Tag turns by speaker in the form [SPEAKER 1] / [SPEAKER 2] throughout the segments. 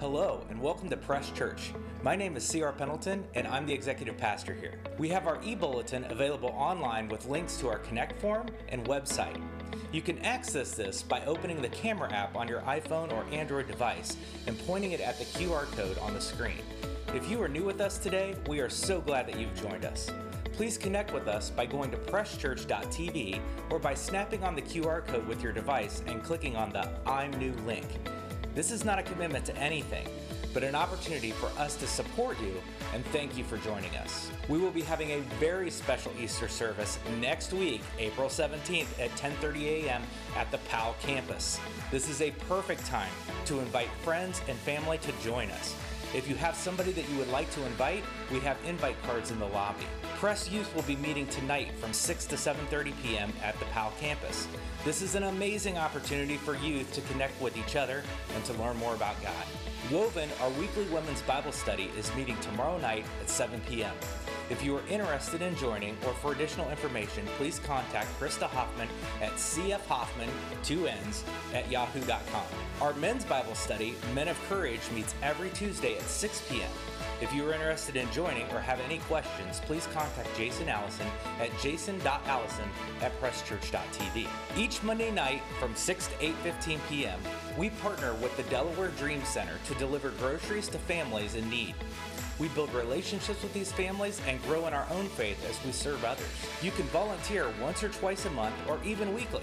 [SPEAKER 1] Hello, and welcome to Press Church. My name is C.R. Pendleton, and I'm the executive pastor here. We have our e bulletin available online with links to our Connect form and website. You can access this by opening the camera app on your iPhone or Android device and pointing it at the QR code on the screen. If you are new with us today, we are so glad that you've joined us. Please connect with us by going to presschurch.tv or by snapping on the QR code with your device and clicking on the I'm New link. This is not a commitment to anything, but an opportunity for us to support you and thank you for joining us. We will be having a very special Easter service next week, April 17th at 10:30 a.m. at the Powell campus. This is a perfect time to invite friends and family to join us. If you have somebody that you would like to invite, we have invite cards in the lobby. Press Youth will be meeting tonight from 6 to 7:30 p.m. at the Powell campus. This is an amazing opportunity for youth to connect with each other and to learn more about God. Woven, our weekly women's Bible study, is meeting tomorrow night at 7 p.m. If you are interested in joining or for additional information, please contact Krista Hoffman at cfhoffman, two N's, at yahoo.com. Our men's Bible study, Men of Courage, meets every Tuesday at 6 p.m. If you are interested in joining or have any questions, please contact Jason Allison at jason.allison at presschurch.tv. Each Monday night from 6 to 8.15 p.m., we partner with the Delaware Dream Center to deliver groceries to families in need. We build relationships with these families and grow in our own faith as we serve others. You can volunteer once or twice a month or even weekly.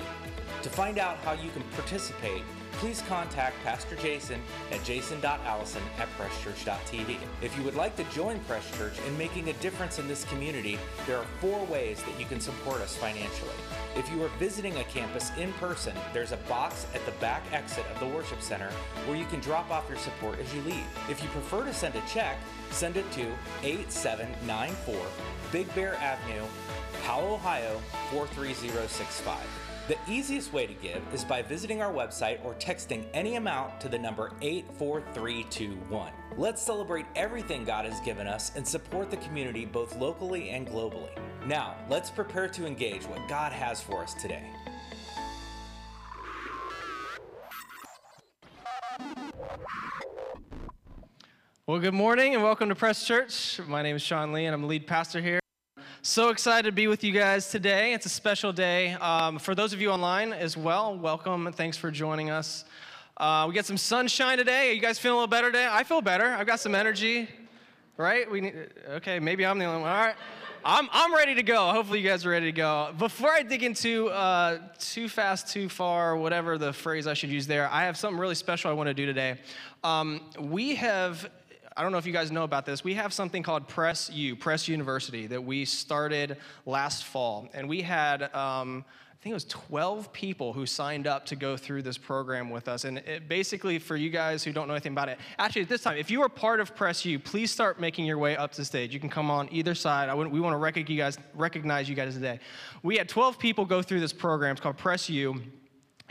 [SPEAKER 1] To find out how you can participate, please contact Pastor Jason at jason.allison at presschurch.tv. If you would like to join Press Church in making a difference in this community, there are four ways that you can support us financially. If you are visiting a campus in person, there's a box at the back exit of the worship center where you can drop off your support as you leave. If you prefer to send a check, send it to 8794 Big Bear Avenue, Powell, Ohio 43065. The easiest way to give is by visiting our website or texting any amount to the number 84321. Let's celebrate everything God has given us and support the community both locally and globally. Now, let's prepare to engage what God has for us today.
[SPEAKER 2] Well, good morning and welcome to Press Church. My name is Sean Lee and I'm the lead pastor here. So excited to be with you guys today. It's a special day. Um, for those of you online as well, welcome and thanks for joining us. Uh, we got some sunshine today. Are you guys feeling a little better today? I feel better. I've got some energy, right? We need, okay, maybe I'm the only one. All right. I'm, I'm ready to go. Hopefully, you guys are ready to go. Before I dig into uh, too fast, too far, whatever the phrase I should use there, I have something really special I want to do today. Um, we have I don't know if you guys know about this. We have something called Press U, Press University, that we started last fall. And we had, um, I think it was 12 people who signed up to go through this program with us. And it, basically, for you guys who don't know anything about it, actually, at this time, if you are part of Press U, please start making your way up to the stage. You can come on either side. we want to recognize you, guys, recognize you guys today. We had 12 people go through this program. It's called Press U.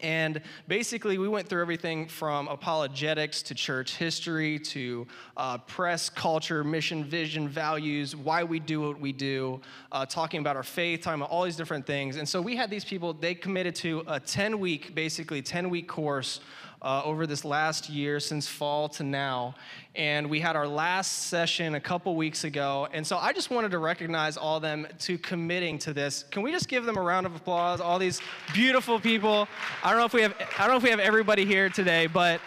[SPEAKER 2] And basically, we went through everything from apologetics to church history to uh, press, culture, mission, vision, values, why we do what we do, uh, talking about our faith, talking about all these different things. And so we had these people, they committed to a 10 week, basically 10 week course uh, over this last year since fall to now. And we had our last session a couple weeks ago. And so I just wanted to recognize all them to committing to this. Can we just give them a round of applause? All these beautiful people. I don't know if we have I don't know if we have everybody here today, but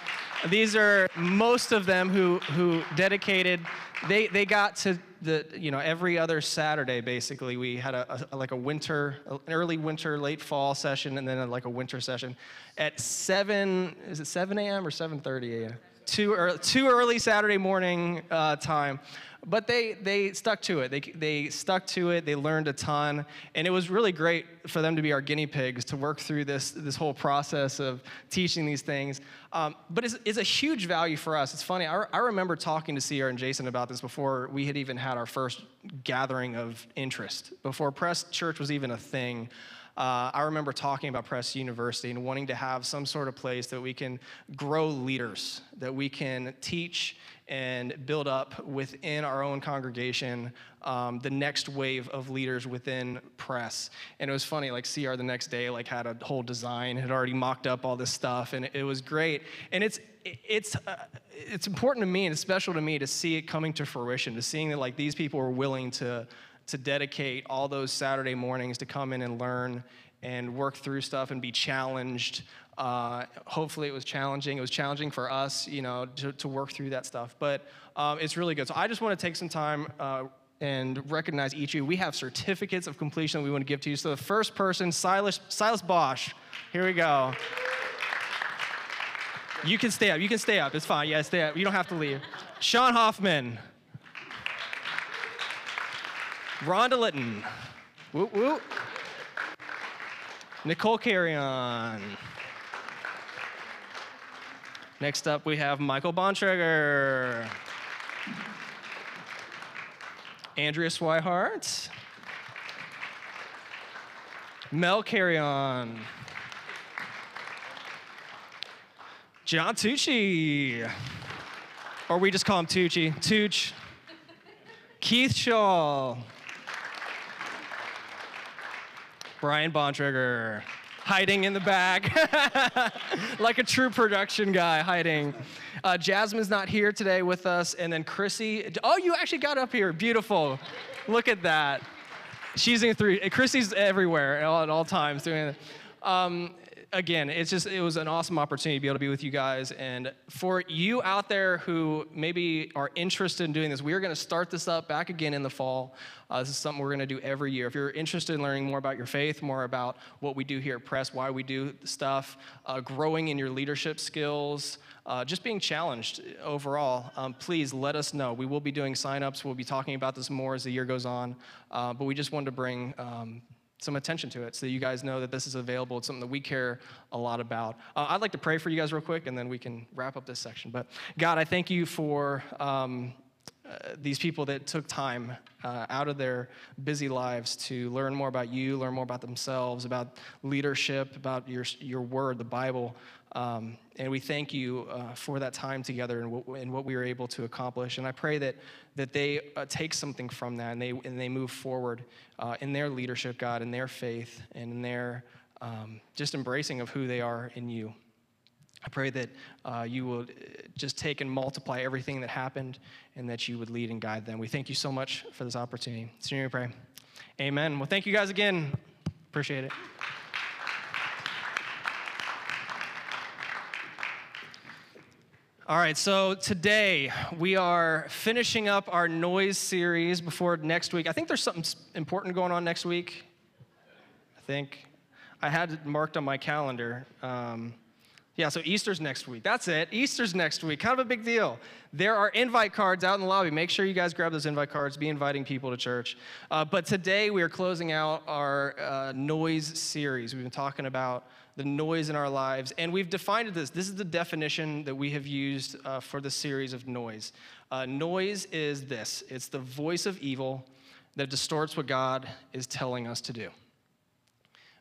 [SPEAKER 2] these are most of them who who dedicated they they got to the you know every other Saturday basically we had a, a like a winter an early winter late fall session and then a, like a winter session at seven is it 7 a.m. or 7:30 a.m. Too early, too early Saturday morning uh, time but they, they stuck to it. They, they stuck to it. They learned a ton. And it was really great for them to be our guinea pigs to work through this, this whole process of teaching these things. Um, but it's, it's, a huge value for us. It's funny. I, I remember talking to CR and Jason about this before we had even had our first gathering of interest, before Press Church was even a thing. Uh, I remember talking about Press University and wanting to have some sort of place that we can grow leaders, that we can teach and build up within our own congregation um, the next wave of leaders within press. And it was funny like cr the next day like had a whole design had already mocked up all this stuff and it was great. And it's it's uh, it's important to me and it's special to me to see it coming to fruition to seeing that like these people are willing to to dedicate all those saturday mornings to come in and learn and work through stuff and be challenged uh, hopefully, it was challenging. It was challenging for us, you know, to, to work through that stuff. But um, it's really good. So I just want to take some time uh, and recognize each of you. We have certificates of completion we want to give to you. So the first person, Silas, Silas Bosch. Here we go. You can stay up. You can stay up. It's fine. Yeah, stay up. You don't have to leave. Sean Hoffman. Rhonda Litton. Whoop, whoop. Nicole Carrion. Next up, we have Michael Bontrager. Andrea Swihart. Mel Carrion. John Tucci. Or we just call him Tucci. Tooch. Keith Shaw. Brian Bontrager hiding in the back, like a true production guy hiding. Uh, Jasmine's not here today with us, and then Chrissy. Oh, you actually got up here. Beautiful. Look at that. She's in three. Chrissy's everywhere at all, at all times doing it. Um, again, it's just it was an awesome opportunity to be able to be with you guys. And for you out there who maybe are interested in doing this, we are going to start this up back again in the fall. Uh, this is something we're going to do every year. If you're interested in learning more about your faith, more about what we do here at Press, why we do stuff, uh, growing in your leadership skills. Uh, just being challenged overall, um, please let us know. We will be doing signups. We'll be talking about this more as the year goes on. Uh, but we just wanted to bring um, some attention to it so that you guys know that this is available. It's something that we care a lot about. Uh, I'd like to pray for you guys real quick, and then we can wrap up this section. But God, I thank you for um, uh, these people that took time uh, out of their busy lives to learn more about you, learn more about themselves, about leadership, about your, your word, the Bible. Um, and we thank you uh, for that time together and what, and what, we were able to accomplish. And I pray that, that they uh, take something from that and they, and they move forward uh, in their leadership, God, in their faith, and in their um, just embracing of who they are in you. I pray that uh, you will uh, just take and multiply everything that happened and that you would lead and guide them. We thank you so much for this opportunity. So we pray. Amen. Well, thank you guys again. Appreciate it. All right, so today we are finishing up our noise series before next week. I think there's something important going on next week. I think I had it marked on my calendar. Um, yeah, so Easter's next week. That's it. Easter's next week. Kind of a big deal. There are invite cards out in the lobby. Make sure you guys grab those invite cards. Be inviting people to church. Uh, but today we are closing out our uh, noise series. We've been talking about the noise in our lives. And we've defined this. This is the definition that we have used uh, for the series of noise. Uh, noise is this it's the voice of evil that distorts what God is telling us to do.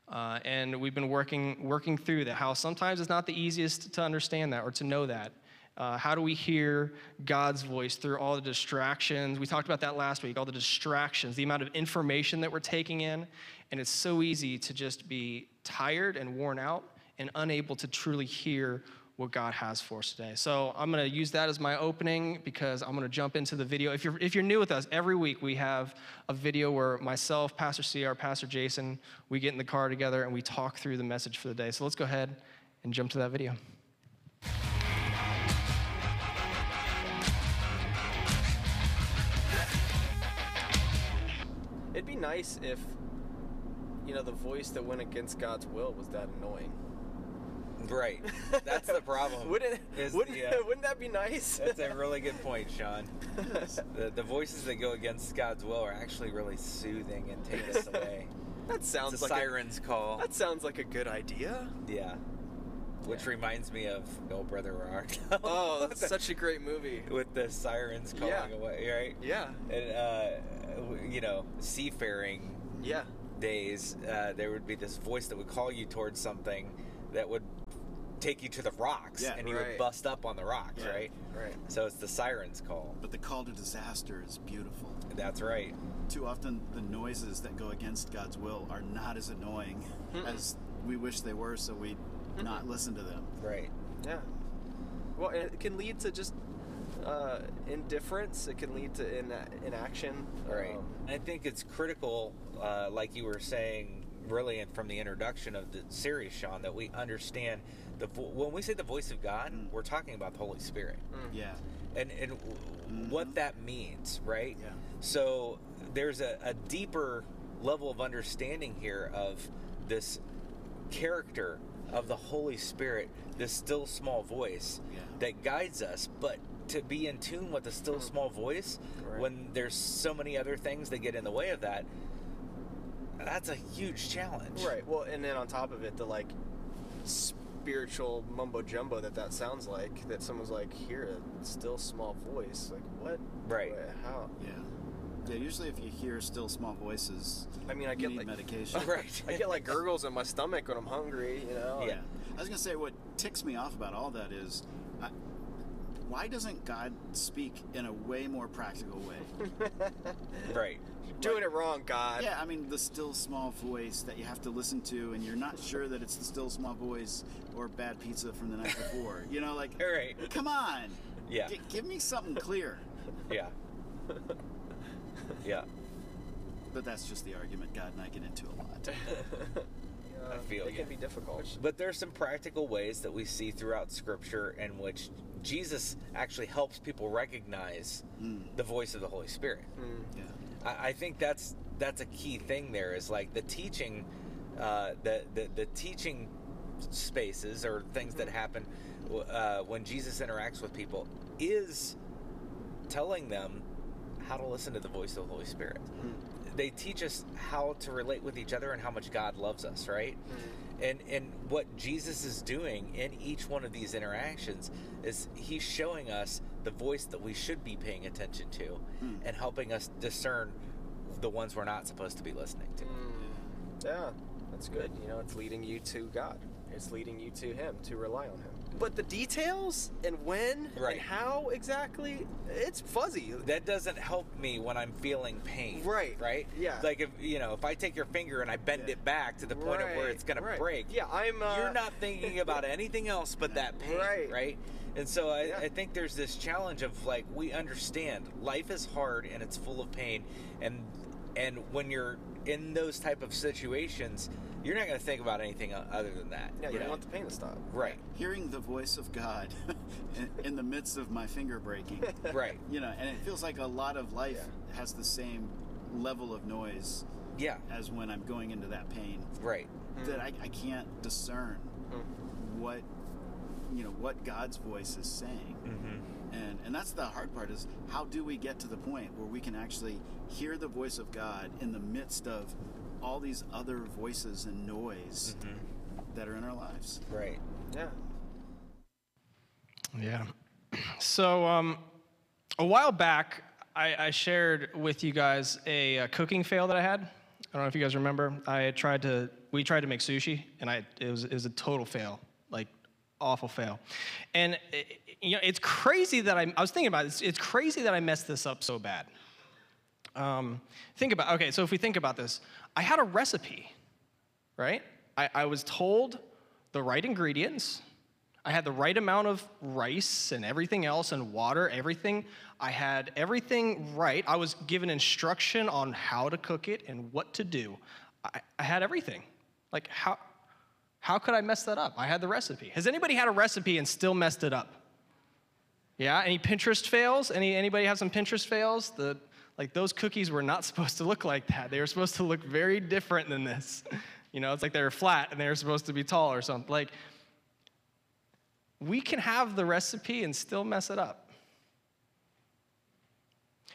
[SPEAKER 2] Uh, and we've been working, working through that, how sometimes it's not the easiest to understand that or to know that. Uh, how do we hear God's voice through all the distractions? We talked about that last week, all the distractions, the amount of information that we're taking in. And it's so easy to just be tired and worn out and unable to truly hear what God has for us today. So I'm going to use that as my opening because I'm going to jump into the video. If you're, if you're new with us, every week we have a video where myself, Pastor CR, Pastor Jason, we get in the car together and we talk through the message for the day. So let's go ahead and jump to that video. It'd be nice if you know, the voice that went against God's will was that annoying.
[SPEAKER 1] Right. That's the problem.
[SPEAKER 2] wouldn't, is, wouldn't, yeah. wouldn't that be nice?
[SPEAKER 1] That's a really good point, Sean. the, the voices that go against God's will are actually really soothing and take us away.
[SPEAKER 2] that sounds
[SPEAKER 1] it's
[SPEAKER 2] a
[SPEAKER 1] like siren's
[SPEAKER 2] a,
[SPEAKER 1] call.
[SPEAKER 2] That sounds like a good idea.
[SPEAKER 1] Yeah. Which yeah. reminds me of No Brother Where
[SPEAKER 2] oh, that's such a great movie.
[SPEAKER 1] With the sirens calling
[SPEAKER 2] yeah.
[SPEAKER 1] away, right?
[SPEAKER 2] Yeah.
[SPEAKER 1] And, uh, you know, seafaring
[SPEAKER 2] yeah
[SPEAKER 1] days, uh, there would be this voice that would call you towards something that would take you to the rocks,
[SPEAKER 3] Yeah,
[SPEAKER 1] and you would bust up on the rocks,
[SPEAKER 3] Yeah.
[SPEAKER 1] right?
[SPEAKER 2] Right.
[SPEAKER 1] So it's the siren's call.
[SPEAKER 3] But the call to disaster is beautiful.
[SPEAKER 1] That's right.
[SPEAKER 3] Too often, the noises that go against God's will are not as annoying as we wish they were, so we not listen to them.
[SPEAKER 1] Right.
[SPEAKER 4] Yeah. Well, it can lead to just uh, indifference. It can lead to in, inaction.
[SPEAKER 1] Right.
[SPEAKER 4] Um,
[SPEAKER 1] I think it's critical, uh, like you were saying, really, in- from the introduction of the series, Sean, that we understand the vo- when we say the voice of God,
[SPEAKER 3] Mm.
[SPEAKER 1] we're talking about the Holy Spirit, mm.
[SPEAKER 3] Yeah.
[SPEAKER 1] and and w mm-hmm. what that means, right?
[SPEAKER 3] Yeah.
[SPEAKER 1] So there's a, a deeper level of understanding here of this character of the Holy Spirit, this still small voice
[SPEAKER 3] Yeah.
[SPEAKER 1] that guides us, but to be in tune with the still mm. small voice
[SPEAKER 4] Right.
[SPEAKER 1] when there's so many other things that get in the way of that, that's a huge challenge.
[SPEAKER 4] right. Well, and then on top of it, the like spiritual mumbo jumbo that that sounds like. That someone's like, hear a still small voice. Like what?
[SPEAKER 1] Right.
[SPEAKER 4] Wait, how?
[SPEAKER 3] Yeah. Yeah, usually if you hear still small voices,
[SPEAKER 4] I mean, I
[SPEAKER 3] you
[SPEAKER 4] get
[SPEAKER 3] need
[SPEAKER 4] like
[SPEAKER 3] medication.
[SPEAKER 1] Right.
[SPEAKER 4] I get like gurgles in my stomach when I'm hungry. You know.
[SPEAKER 1] Yeah.
[SPEAKER 3] I was going to say, what ticks me off about all that is I, why doesn't God speak in a way more practical way?
[SPEAKER 1] Right.
[SPEAKER 4] Doing it wrong, God.
[SPEAKER 3] yeah, I mean, the still small voice that you have to listen to, and you're not sure that it's the still small voice or bad pizza from the night before. You know, like, all
[SPEAKER 1] right,
[SPEAKER 3] come on.
[SPEAKER 1] Yeah.
[SPEAKER 3] G- give me something clear.
[SPEAKER 1] Yeah. Yeah.
[SPEAKER 3] But that's just the argument God and I get into a lot.
[SPEAKER 4] Yeah,
[SPEAKER 1] I feel
[SPEAKER 4] it
[SPEAKER 1] ya.
[SPEAKER 4] can be difficult.
[SPEAKER 1] But there's some practical ways that we see throughout Scripture in which Jesus actually helps people recognize hmm. the voice of the Holy Spirit. Hmm.
[SPEAKER 3] Yeah.
[SPEAKER 1] I, I think that's that's a key thing. There is like the teaching, uh, the, the the teaching spaces or things that happen uh, when Jesus interacts with people is telling them how to listen to the voice of the Holy Spirit. They teach us how to relate with each other and how much God loves us, right? And and what Jesus is doing in each one of these interactions is he's showing us the voice that we should be paying attention to and helping us discern the ones we're not supposed to be listening to.
[SPEAKER 4] Yeah, that's good. You know, it's leading you to God. It's leading you to Him to rely on Him. But the details and when
[SPEAKER 1] Right.
[SPEAKER 4] and how exactly, it's fuzzy.
[SPEAKER 1] That doesn't help me when I'm feeling pain.
[SPEAKER 4] Right.
[SPEAKER 1] Right?
[SPEAKER 4] Yeah.
[SPEAKER 1] Like if you know, if I take your finger and I bend
[SPEAKER 3] Yeah.
[SPEAKER 1] it back to the point of where it's gonna
[SPEAKER 4] right.
[SPEAKER 1] break.
[SPEAKER 4] Yeah, I'm. Uh,
[SPEAKER 1] you're not thinking about anything else but that pain, right?
[SPEAKER 4] Right.
[SPEAKER 1] And so I,
[SPEAKER 4] Yeah.
[SPEAKER 1] I think there's this challenge of like we understand life is hard and it's full of pain, and and when you're in those type of situations, you're not going to think about anything other than that.
[SPEAKER 4] Yeah, you
[SPEAKER 1] you
[SPEAKER 4] don't want the pain to stop.
[SPEAKER 1] right,
[SPEAKER 3] Hearing the voice of God in, in the midst of my finger breaking.
[SPEAKER 1] right,
[SPEAKER 3] You know, and it feels like a lot of life has the same level of noise
[SPEAKER 1] yeah,
[SPEAKER 3] as when I'm going into that pain.
[SPEAKER 1] right,
[SPEAKER 3] That I, I can't discern
[SPEAKER 4] Hmm.
[SPEAKER 3] what you know what God's voice is saying.
[SPEAKER 1] mm-hmm.
[SPEAKER 3] And and that's the hard part is how do we get to the point where we can actually hear the voice of God in the midst of all these other voices and noise
[SPEAKER 1] Mm-hmm.
[SPEAKER 3] that are in our lives.
[SPEAKER 1] right.
[SPEAKER 4] Yeah.
[SPEAKER 2] Yeah. So, um, a while back, I, I shared with you guys a, uh cooking fail that I had. I don't know if you guys remember. I tried to, we tried to make sushi, and I, it was, it was a total fail, like awful fail. And you know, it's crazy that I, I was thinking about this. It's crazy that I messed this up so bad. Um, think about, okay, so if we think about this, I had a recipe, right? I, I was told the right ingredients. I had the right amount of rice and everything else and water, everything. I had everything right. I was given instruction on how to cook it and what to do. I, I had everything. Like, how, how could I mess that up? I had the recipe. Has anybody had a recipe and still messed it up? Yeah, any Pinterest fails? Any anybody have some Pinterest fails? The like those cookies were not supposed to look like that. They were supposed to look very different than this. You know, it's like they were flat and they were supposed to be tall or something. Like we can have the recipe and still mess it up.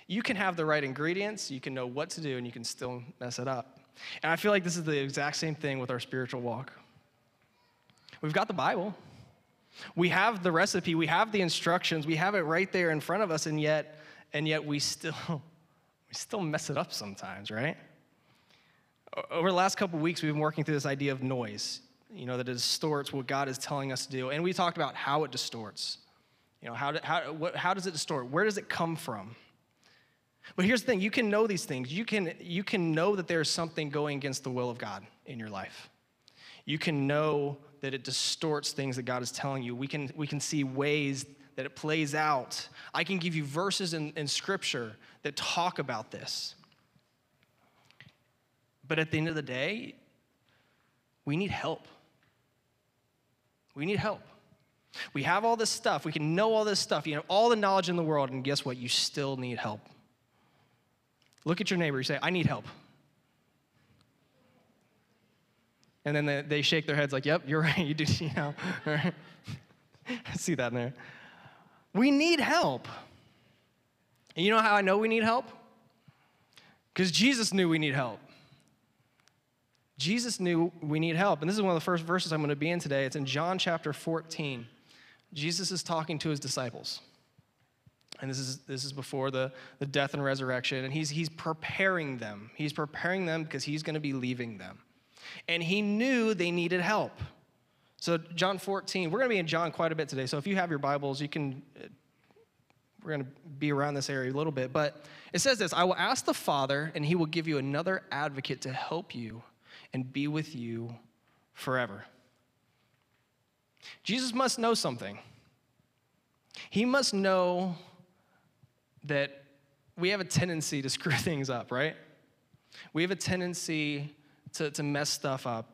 [SPEAKER 2] You can have the right ingredients, you can know what to do, and you can still mess it up. And I feel like this is the exact same thing with our spiritual walk. We've got the Bible. We have the recipe, we have the instructions, we have it right there in front of us, and yet, and yet we still we still mess it up sometimes, right? over the last couple weeks, we've been working through this idea of noise, you know, that distorts what God is telling us to do. And we talked about how it distorts. You know, how, how, what, how does it distort? Where does it come from? But here's the thing you can know these things. You can, you can know that there's something going against the will of God in your life. You can know that it distorts things that God is telling you. We can, we can see ways that it plays out. I can give you verses in, in Scripture that talk about this. But at the end of the day, we need help. We need help. We have all this stuff. We can know all this stuff. You have all the knowledge in the world, and guess what? You still need help. Look at your neighbor. You say, I need help. And then they, they shake their heads like, yep, you're right. You do, you know. I see that in there. We need help. And you know how I know we need help? Because Jesus knew we need help. Jesus knew we need help. And this is one of the first verses I'm going to be in today. It's in John chapter 14. Jesus is talking to his disciples. And this is, this is before the, the death and resurrection. And he's, he's preparing them. He's preparing them because he's going to be leaving them. And he knew they needed help. So, John 14, we're going to be in John quite a bit today. So, if you have your Bibles, you can, uh, we're going to be around this area a little bit. But it says this I will ask the Father, and he will give you another advocate to help you and be with you forever. Jesus must know something. He must know that we have a tendency to screw things up, right? We have a tendency to, to mess stuff up.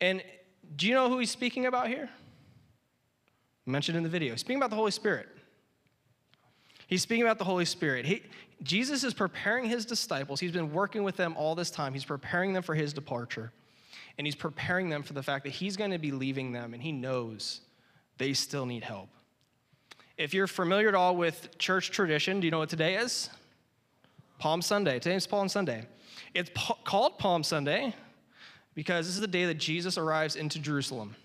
[SPEAKER 2] And do you know who he's speaking about here? Mentioned in the video. He's speaking about the Holy Spirit. He's speaking about the Holy Spirit. He, Jesus is preparing his disciples. He's been working with them all this time. He's preparing them for his departure. And he's preparing them for the fact that he's going to be leaving them, and he knows they still need help. If you're familiar at all with church tradition, do you know what today is? Palm Sunday. Today's Palm Sunday. It's called Palm Sunday because this is the day that Jesus arrives into Jerusalem.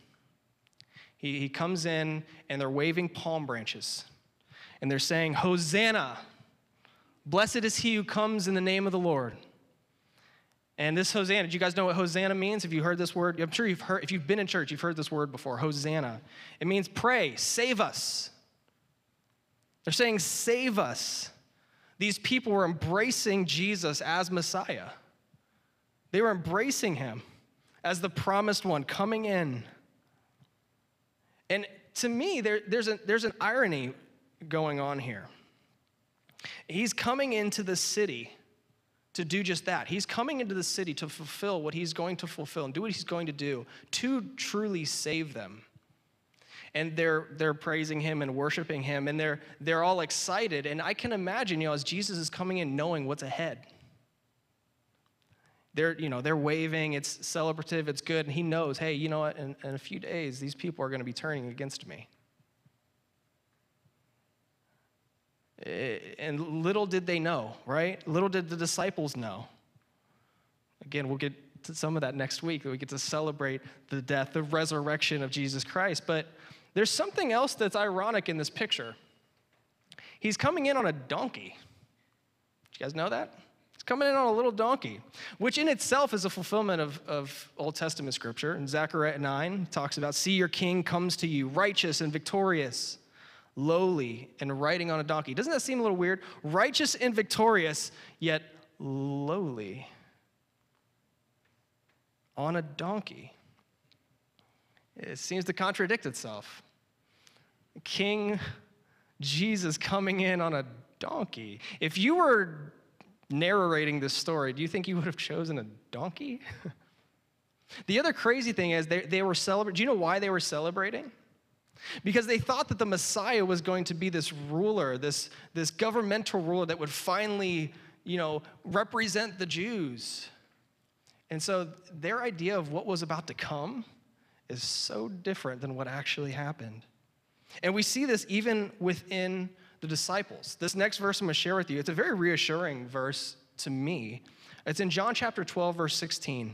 [SPEAKER 2] He, he comes in and they're waving palm branches and they're saying, Hosanna! Blessed is he who comes in the name of the Lord. And this Hosanna, do you guys know what Hosanna means? Have you heard this word? I'm sure you've heard, if you've been in church, you've heard this word before Hosanna. It means pray, save us. They're saying, save us. These people were embracing Jesus as Messiah, they were embracing him as the promised one coming in. And to me, there, there's, a, there's an irony going on here. He's coming into the city to do just that. He's coming into the city to fulfill what he's going to fulfill and do what he's going to do to truly save them. And they're, they're praising him and worshiping him, and they're, they're all excited. And I can imagine, you know, as Jesus is coming in, knowing what's ahead they're, you know, they're waving, it's celebrative, it's good, and he knows, hey, you know what, in, in a few days, these people are going to be turning against me. Eh, and little did they know, right? Little did the disciples know. Again, we'll get to some of that next week. that We get to celebrate the death, the resurrection of Jesus Christ. But there's something else that's ironic in this picture. He's coming in on a donkey. Did you guys know that? He's coming in on a little donkey, which in itself is a fulfillment of, of Old Testament scripture. In Zechariah 9, talks about, See, your king comes to you, righteous and victorious, lowly, and riding on a donkey. Doesn't that seem a little weird? Righteous and victorious, yet lowly. On a donkey. It seems to contradict itself. King Jesus coming in on a donkey. If you were narrating this story, do you think you would have chosen a donkey? the other crazy thing is they, they were celebrating. Do you know why they were celebrating? Because they thought that the Messiah was going to be this ruler, this, this governmental ruler that would finally, you know, represent the Jews. And so their idea of what was about to come is so different than what actually happened. And we see this even within the disciples. This next verse I'm going to share with you, it's a very reassuring verse to me. It's in John chapter 12, verse 16.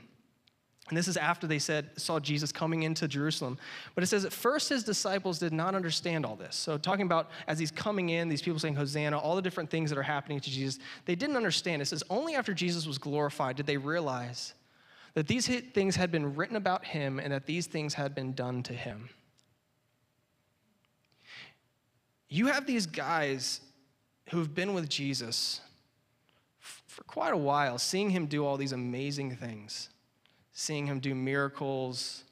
[SPEAKER 2] And this is after they said, saw Jesus coming into Jerusalem. But it says, at first his disciples did not understand all this. So, talking about as he's coming in, these people saying, Hosanna, all the different things that are happening to Jesus, they didn't understand. It says, only after Jesus was glorified did they realize that these things had been written about him and that these things had been done to him. You have these guys who've been with Jesus for quite a while, seeing him do all these amazing things seeing him do miracles,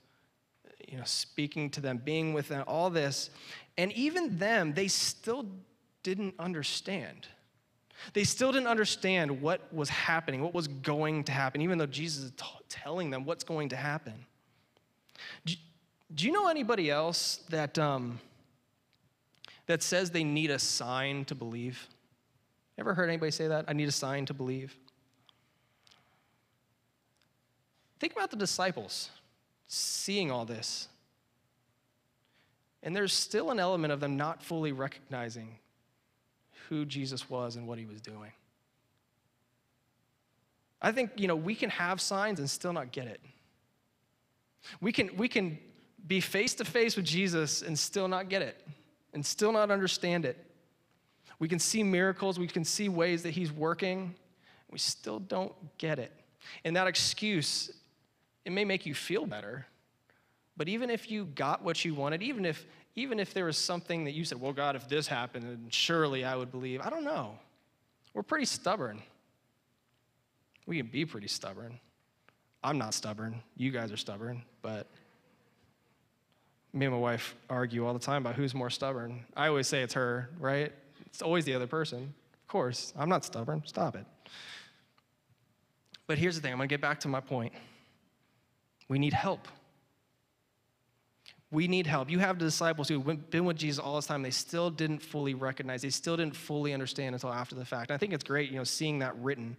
[SPEAKER 2] you know, speaking to them, being with them, all this. And even them, they still didn't understand. They still didn't understand what was happening, what was going to happen, even though Jesus is t- telling them what's going to happen. Do, do you know anybody else that, um, that says they need a sign to believe? Ever heard anybody say that? I need a sign to believe. Think about the disciples seeing all this. And there's still an element of them not fully recognizing who Jesus was and what he was doing. I think, you know, we can have signs and still not get it. We can, we can be face to face with Jesus and still not get it and still not understand it. We can see miracles, we can see ways that he's working, we still don't get it. And that excuse it may make you feel better, but even if you got what you wanted, even if even if there was something that you said, well, God, if this happened, then surely I would believe. I don't know. We're pretty stubborn. We can be pretty stubborn. I'm not stubborn. You guys are stubborn, but me and my wife argue all the time about who's more stubborn. I always say it's her, right? It's always the other person. Of course, I'm not stubborn. Stop it. But here's the thing I'm going to get back to my point. We need help. We need help. You have the disciples who've been with Jesus all this time. They still didn't fully recognize, they still didn't fully understand until after the fact. And I think it's great, you know, seeing that written.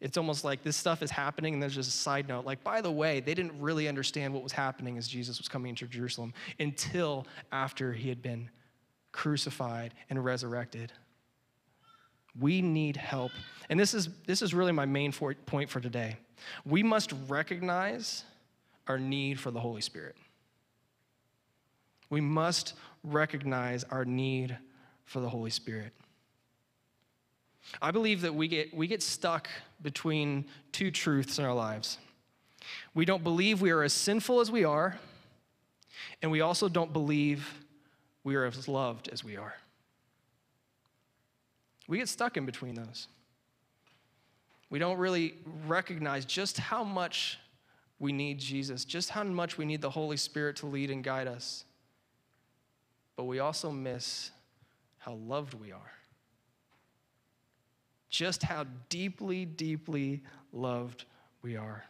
[SPEAKER 2] It's almost like this stuff is happening, and there's just a side note. Like, by the way, they didn't really understand what was happening as Jesus was coming into Jerusalem until after he had been crucified and resurrected. We need help. And this is, this is really my main for, point for today. We must recognize our need for the Holy Spirit. We must recognize our need for the Holy Spirit. I believe that we get, we get stuck between two truths in our lives. We don't believe we are as sinful as we are, and we also don't believe we are as loved as we are. We get stuck in between those. We don't really recognize just how much we need Jesus, just how much we need the Holy Spirit to lead and guide us. But we also miss how loved we are. Just how deeply, deeply loved we are.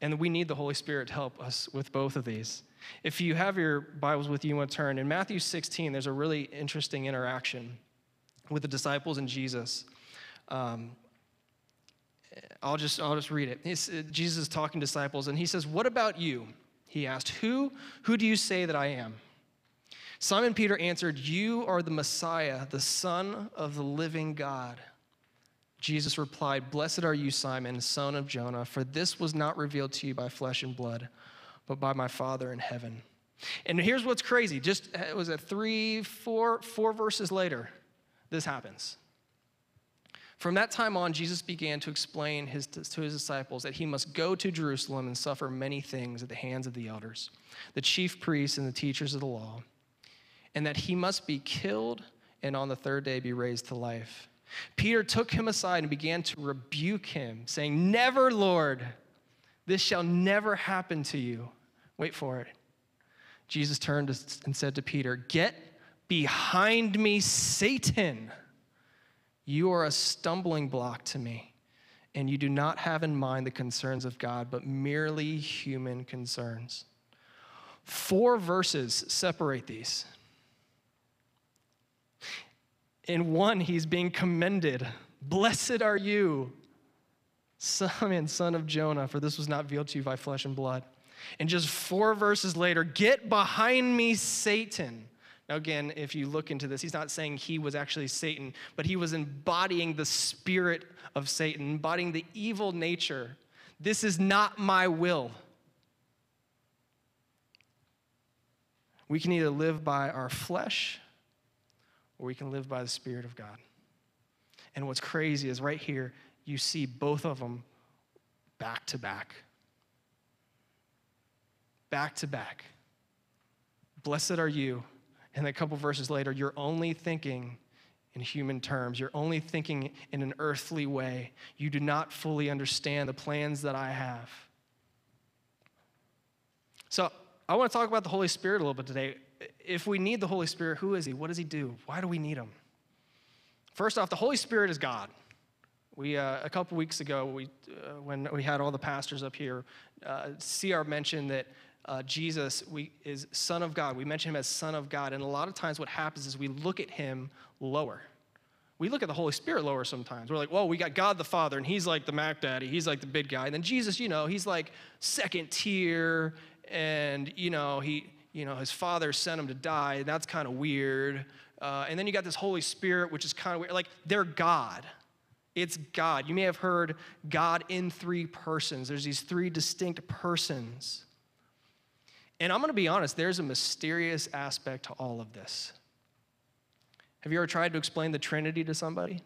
[SPEAKER 2] And we need the Holy Spirit to help us with both of these. If you have your Bibles with you, you want to turn. In Matthew 16, there's a really interesting interaction with the disciples and Jesus. Um, I'll just, I'll just read it. Uh, Jesus is talking to disciples, and he says, What about you? He asked, Who, who do you say that I am? Simon Peter answered, You are the Messiah, the Son of the living God. Jesus replied, Blessed are you, Simon, son of Jonah, for this was not revealed to you by flesh and blood, but by my Father in heaven. And here's what's crazy. Just, it was it three, four, four verses later, this happens. From that time on, Jesus began to explain his, to his disciples that he must go to Jerusalem and suffer many things at the hands of the elders, the chief priests, and the teachers of the law, and that he must be killed and on the third day be raised to life. Peter took him aside and began to rebuke him, saying, Never, Lord, this shall never happen to you. Wait for it. Jesus turned and said to Peter, Get behind me, Satan. You are a stumbling block to me, and you do not have in mind the concerns of God, but merely human concerns. Four verses separate these. In one, he's being commended. Blessed are you, Simon, son of Jonah, for this was not revealed to you by flesh and blood. And just four verses later, get behind me, Satan. Now, again, if you look into this, he's not saying he was actually Satan, but he was embodying the spirit of Satan, embodying the evil nature This is not my will. We can either live by our flesh or we can live by the Spirit of God. And what's crazy is right here, you see both of them back to back. Back to back. Blessed are you. And a couple verses later, you're only thinking in human terms. You're only thinking in an earthly way. You do not fully understand the plans that I have. So, I want to talk about the Holy Spirit a little bit today. If we need the Holy Spirit, who is He? What does He do? Why do we need Him? First off, the Holy Spirit is God. We, uh, a couple weeks ago, we, uh, when we had all the pastors up here, uh, CR mentioned that uh, Jesus we, is Son of God. We mention him as Son of God. And a lot of times, what happens is we look at him lower. We look at the Holy Spirit lower sometimes. We're like, well, we got God the Father, and he's like the Mac Daddy. He's like the big guy. And then Jesus, you know, he's like second tier, and, you know, he, you know, his father sent him to die. And that's kind of weird. Uh, and then you got this Holy Spirit, which is kind of weird. Like, they're God. It's God. You may have heard God in three persons. There's these three distinct persons. And I'm going to be honest, there's a mysterious aspect to all of this. Have you ever tried to explain the Trinity to somebody?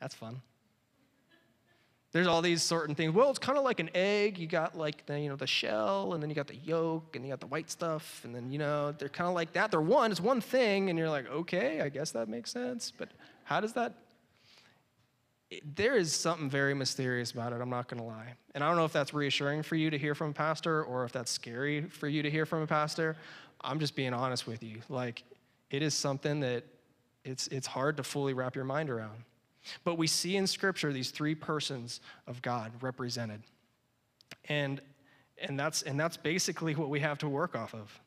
[SPEAKER 2] That's fun. There's all these certain things. Well, it's kind of like an egg. You got like the, you know, the shell, and then you got the yolk, and you got the white stuff, and then, you know, they're kind of like that. They're one, it's one thing, and you're like, okay, I guess that makes sense. But how does that there is something very mysterious about it, I'm not going to lie. And I don't know if that's reassuring for you to hear from a pastor or if that's scary for you to hear from a pastor. I'm just being honest with you. Like, it is something that it's, it's hard to fully wrap your mind around. But we see in Scripture these three persons of God represented. And, and, that's, and that's basically what we have to work off of.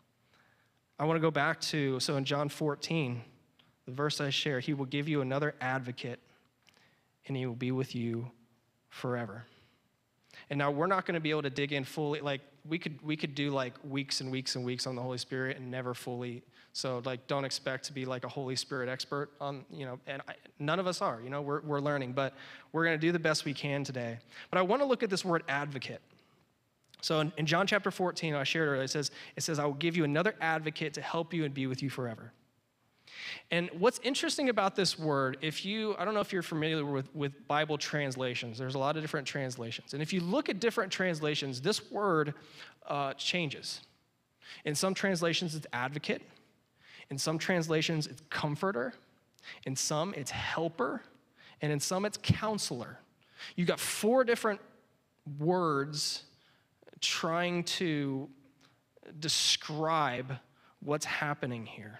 [SPEAKER 2] I want to go back to, so in John 14, the verse I share, he will give you another advocate and he will be with you forever. And now we're not going to be able to dig in fully like we could we could do like weeks and weeks and weeks on the Holy Spirit and never fully so like don't expect to be like a Holy Spirit expert on you know and I, none of us are you know we're we're learning but we're going to do the best we can today. But I want to look at this word advocate. So in, in John chapter 14 I shared earlier it says it says I will give you another advocate to help you and be with you forever. And what's interesting about this word, if you, I don't know if you're familiar with, with Bible translations, there's a lot of different translations. And if you look at different translations, this word uh, changes. In some translations, it's advocate. In some translations, it's comforter. In some, it's helper. And in some, it's counselor. You've got four different words trying to describe what's happening here.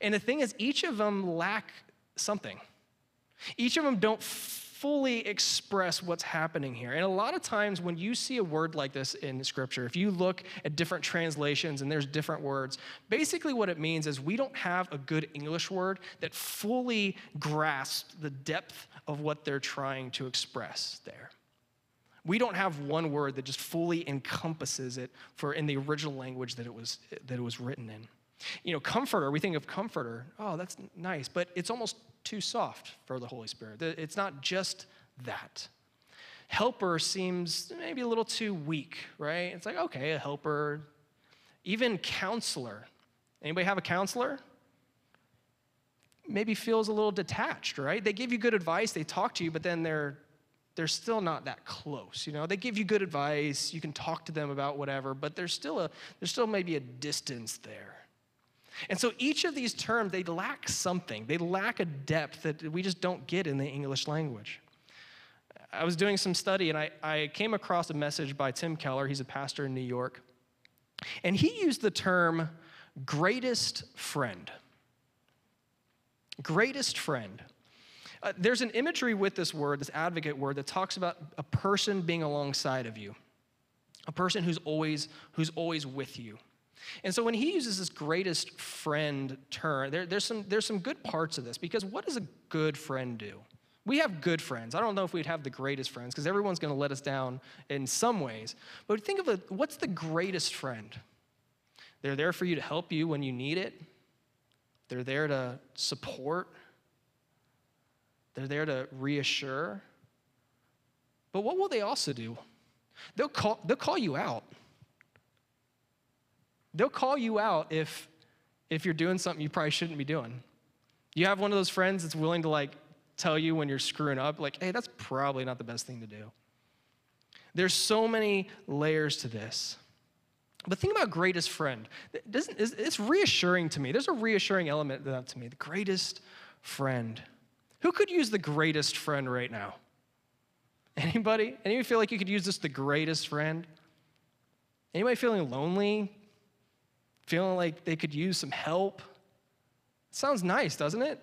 [SPEAKER 2] And the thing is, each of them lack something. Each of them don't fully express what's happening here. And a lot of times when you see a word like this in scripture, if you look at different translations and there's different words, basically what it means is we don't have a good English word that fully grasps the depth of what they're trying to express there. We don't have one word that just fully encompasses it for in the original language that it was that it was written in. You know, comforter, we think of comforter. Oh, that's nice, but it's almost too soft for the Holy Spirit. It's not just that. Helper seems maybe a little too weak, right? It's like, okay, a helper. Even counselor. Anybody have a counselor? Maybe feels a little detached, right? They give you good advice, they talk to you, but then they're they're still not that close. You know, they give you good advice, you can talk to them about whatever, but there's still a there's still maybe a distance there. And so each of these terms, they lack something. They lack a depth that we just don't get in the English language. I was doing some study and I, I came across a message by Tim Keller. He's a pastor in New York. And he used the term greatest friend. Greatest friend. Uh, there's an imagery with this word, this advocate word, that talks about a person being alongside of you, a person who's always, who's always with you. And so when he uses this greatest friend term, there, there's, some, there's some good parts of this because what does a good friend do? We have good friends. I don't know if we'd have the greatest friends because everyone's going to let us down in some ways. But think of it what's the greatest friend? They're there for you to help you when you need it, they're there to support, they're there to reassure. But what will they also do? They'll call, they'll call you out. They'll call you out if, if you're doing something you probably shouldn't be doing. You have one of those friends that's willing to like tell you when you're screwing up, like, hey, that's probably not the best thing to do. There's so many layers to this. But think about greatest friend. It's reassuring to me. There's a reassuring element to that to me. The greatest friend. Who could use the greatest friend right now? Anybody? Anybody feel like you could use this the greatest friend? Anybody feeling lonely? Feeling like they could use some help? Sounds nice, doesn't it?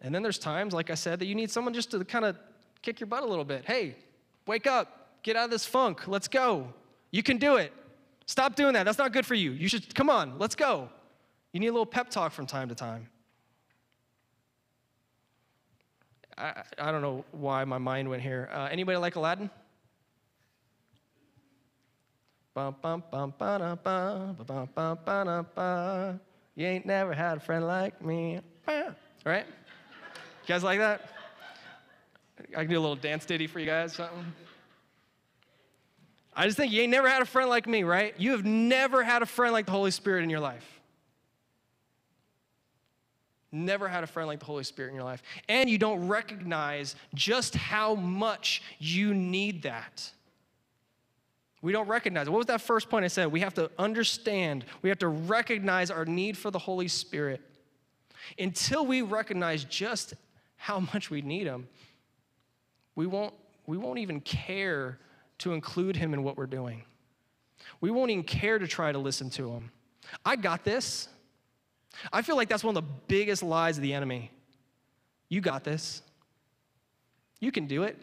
[SPEAKER 2] And then there's times, like I said, that you need someone just to kind of kick your butt a little bit. Hey, wake up, get out of this funk, let's go. You can do it. Stop doing that. That's not good for you. You should, come on, let's go. You need a little pep talk from time to time. I, I don't know why my mind went here. Uh, anybody like Aladdin? You ain't never had a friend like me. Right? You guys like that? I can do a little dance ditty for you guys, something. I just think you ain't never had a friend like me, right? You have never had a friend like the Holy Spirit in your life. Never had a friend like the Holy Spirit in your life. And you don't recognize just how much you need that. We don't recognize it. What was that first point I said? We have to understand, we have to recognize our need for the Holy Spirit. Until we recognize just how much we need Him, we won't, we won't even care to include Him in what we're doing. We won't even care to try to listen to Him. I got this. I feel like that's one of the biggest lies of the enemy. You got this. You can do it.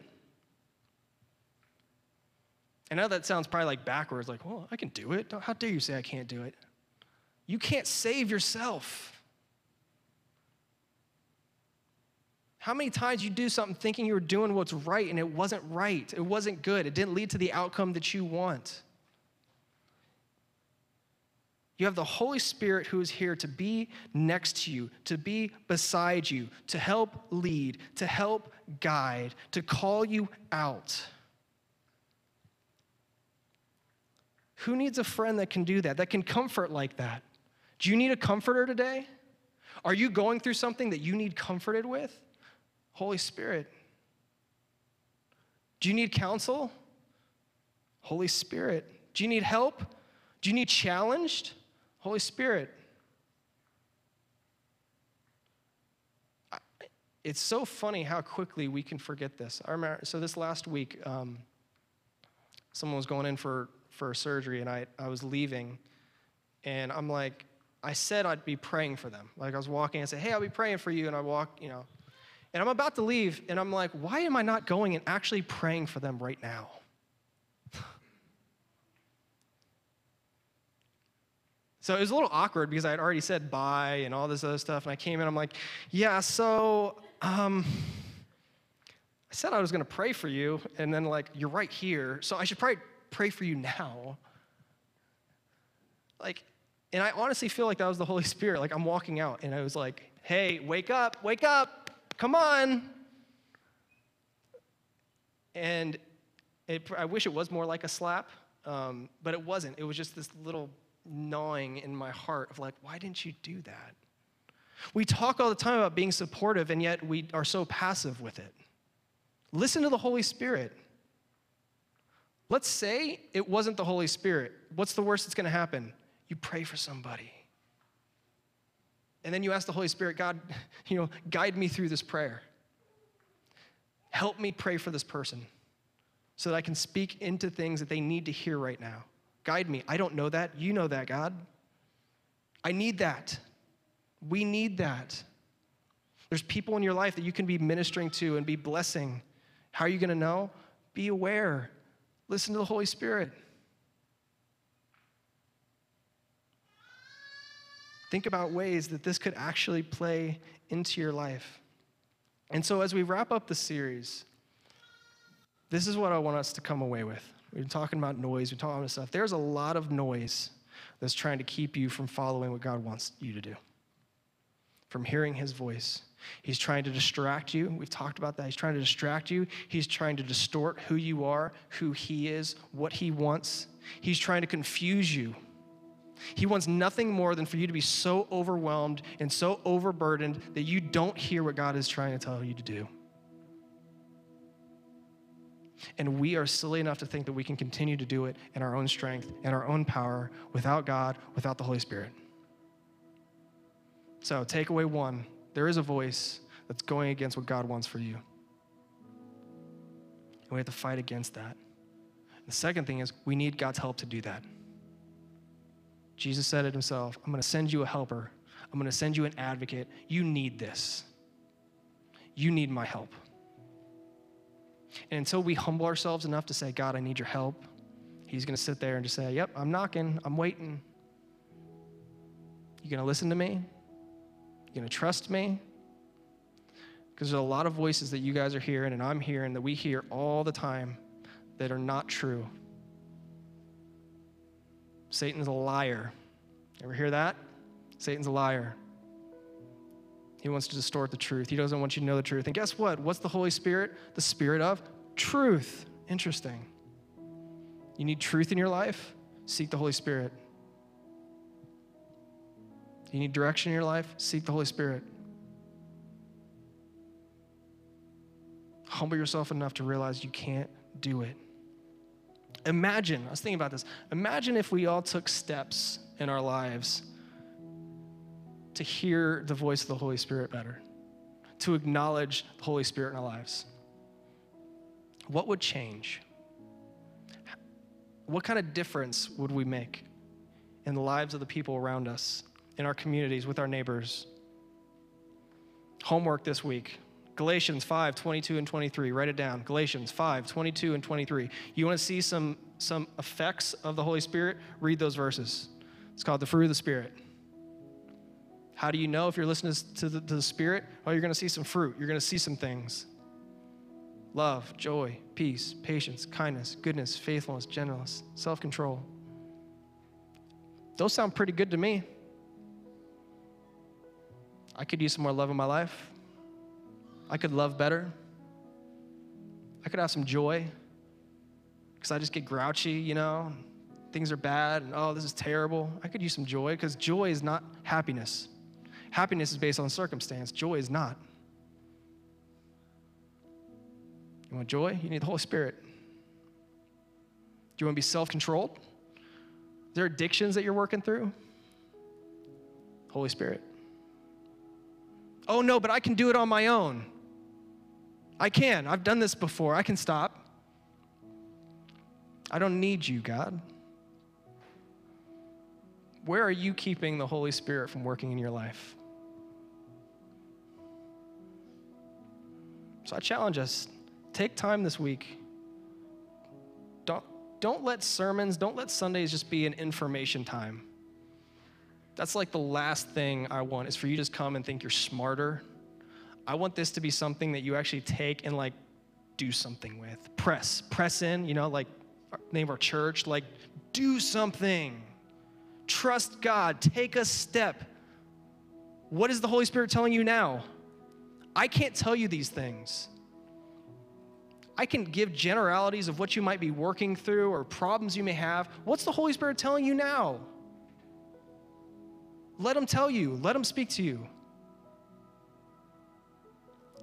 [SPEAKER 2] I know that sounds probably like backwards, like, well, I can do it. How dare you say I can't do it? You can't save yourself. How many times you do something thinking you were doing what's right and it wasn't right? It wasn't good. It didn't lead to the outcome that you want. You have the Holy Spirit who is here to be next to you, to be beside you, to help lead, to help guide, to call you out. Who needs a friend that can do that, that can comfort like that? Do you need a comforter today? Are you going through something that you need comforted with? Holy Spirit. Do you need counsel? Holy Spirit. Do you need help? Do you need challenged? Holy Spirit. It's so funny how quickly we can forget this. I remember, so this last week, um, someone was going in for, for surgery, and I, I was leaving, and I'm like, I said I'd be praying for them. Like I was walking and said, Hey, I'll be praying for you. And I walk, you know, and I'm about to leave, and I'm like, why am I not going and actually praying for them right now? so it was a little awkward because I had already said bye and all this other stuff, and I came in, I'm like, yeah, so um, I said I was going to pray for you, and then, like, you're right here, so I should probably pray for you now. Like, and I honestly feel like that was the Holy Spirit. Like, I'm walking out, and I was like, hey, wake up, wake up. Come on. And it, I wish it was more like a slap, um, but it wasn't. It was just this little gnawing in my heart of like, why didn't you do that? We talk all the time about being supportive, and yet we are so passive with it. Listen to the Holy Spirit. Let's say it wasn't the Holy Spirit. What's the worst that's going to happen? You pray for somebody. And then you ask the Holy Spirit, God, you know, guide me through this prayer. Help me pray for this person so that I can speak into things that they need to hear right now. Guide me. I don't know that. You know that, God. I need that. We need that. There's people in your life that you can be ministering to and be blessing. How are you going to know? Be aware. Listen to the Holy Spirit. Think about ways that this could actually play into your life. And so, as we wrap up the series, this is what I want us to come away with. We've been talking about noise, we're talking about stuff. There's a lot of noise that's trying to keep you from following what God wants you to do. from hearing his voice. He's trying to distract you. We've talked about that. He's trying to distract you. He's trying to distort who you are, who he is, what he wants. He's trying to confuse you. He wants nothing more than for you to be so overwhelmed and so overburdened that you don't hear what God is trying to tell you to do. And we are silly enough to think that we can continue to do it in our own strength and our own power without God, without the Holy Spirit. So, takeaway one there is a voice that's going against what God wants for you. And we have to fight against that. The second thing is we need God's help to do that. Jesus said it himself I'm going to send you a helper, I'm going to send you an advocate. You need this. You need my help. And until we humble ourselves enough to say, God, I need your help, He's going to sit there and just say, Yep, I'm knocking, I'm waiting. You going to listen to me? You going to trust me? Because there's a lot of voices that you guys are hearing and I'm hearing that we hear all the time that are not true. Satan's a liar. Ever hear that? Satan's a liar. He wants to distort the truth. He doesn't want you to know the truth. And guess what? What's the Holy Spirit? The Spirit of truth. Interesting. You need truth in your life? Seek the Holy Spirit. You need direction in your life? Seek the Holy Spirit. Humble yourself enough to realize you can't do it. Imagine, I was thinking about this. Imagine if we all took steps in our lives to hear the voice of the Holy Spirit better, to acknowledge the Holy Spirit in our lives. What would change? What kind of difference would we make in the lives of the people around us, in our communities, with our neighbors? Homework this week Galatians 5, 22 and 23. Write it down. Galatians 5, 22 and 23. You want to see some, some effects of the Holy Spirit? Read those verses. It's called the fruit of the Spirit. How do you know if you're listening to the, to the Spirit? Well, you're going to see some fruit. You're going to see some things love, joy, peace, patience, kindness, goodness, faithfulness, gentleness, self control. Those sound pretty good to me. I could use some more love in my life. I could love better. I could have some joy because I just get grouchy, you know, things are bad and oh, this is terrible. I could use some joy because joy is not happiness. Happiness is based on circumstance, joy is not. You want joy? You need the Holy Spirit. Do you want to be self controlled? Is there addictions that you're working through? Holy Spirit. Oh no, but I can do it on my own. I can. I've done this before. I can stop. I don't need you, God. Where are you keeping the Holy Spirit from working in your life? So I challenge us take time this week. Don't, don't let sermons, don't let Sundays just be an information time. That's like the last thing I want is for you to just come and think you're smarter I want this to be something that you actually take and like do something with. Press, press in, you know, like name of our church, like do something. Trust God, take a step. What is the Holy Spirit telling you now? I can't tell you these things. I can give generalities of what you might be working through or problems you may have. What's the Holy Spirit telling you now? Let Him tell you, let Him speak to you.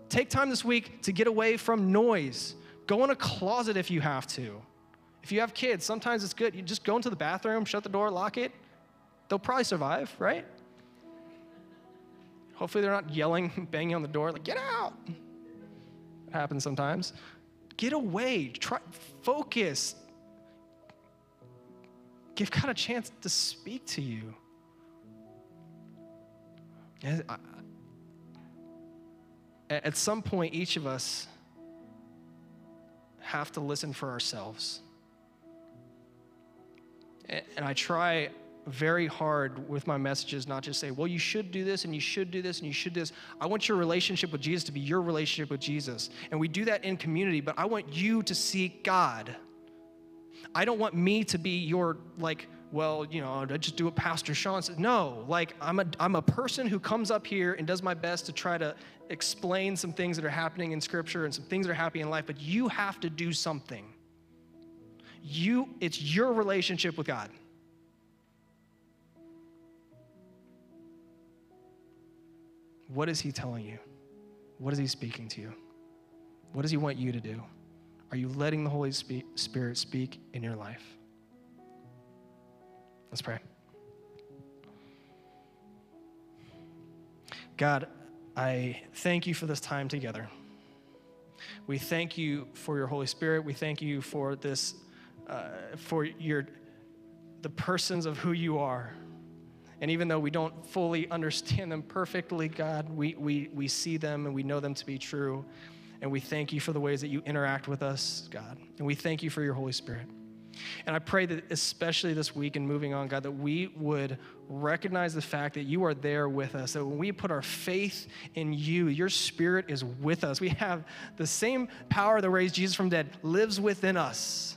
[SPEAKER 2] Take time this week to get away from noise. Go in a closet if you have to. If you have kids, sometimes it's good. You just go into the bathroom, shut the door, lock it. They'll probably survive, right? Hopefully, they're not yelling, banging on the door, like, get out. It happens sometimes. Get away. Try, focus. Give God a chance to speak to you. At some point, each of us have to listen for ourselves. And I try very hard with my messages not just say, well, you should do this and you should do this and you should do this. I want your relationship with Jesus to be your relationship with Jesus. And we do that in community, but I want you to seek God. I don't want me to be your like well, you know, I just do what Pastor Sean says. No, like I'm a, I'm a person who comes up here and does my best to try to explain some things that are happening in Scripture and some things that are happening in life, but you have to do something. You, it's your relationship with God. What is He telling you? What is He speaking to you? What does He want you to do? Are you letting the Holy Spirit speak in your life? Let's pray. God, I thank you for this time together. We thank you for your Holy Spirit. We thank you for this, uh, for your, the persons of who you are. And even though we don't fully understand them perfectly, God, we, we, we see them and we know them to be true. And we thank you for the ways that you interact with us, God. And we thank you for your Holy Spirit. And I pray that, especially this week and moving on, God, that we would recognize the fact that you are there with us. That when we put our faith in you, your spirit is with us. We have the same power that raised Jesus from dead lives within us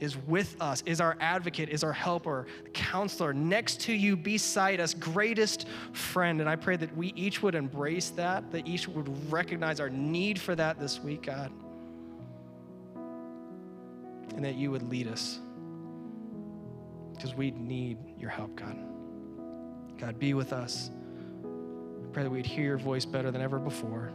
[SPEAKER 2] is with us, is our advocate, is our helper, counselor, next to you, beside us, greatest friend. And I pray that we each would embrace that, that each would recognize our need for that this week, God. And that you would lead us. Because we need your help, God. God, be with us. I pray that we'd hear your voice better than ever before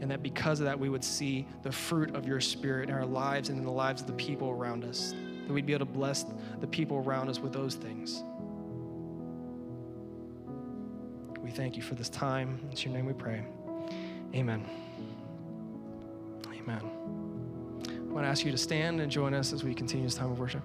[SPEAKER 2] and that because of that, we would see the fruit of your spirit in our lives and in the lives of the people around us, that we'd be able to bless the people around us with those things. We thank you for this time. It's your name we pray. Amen. Amen. I want to ask you to stand and join us as we continue this time of worship.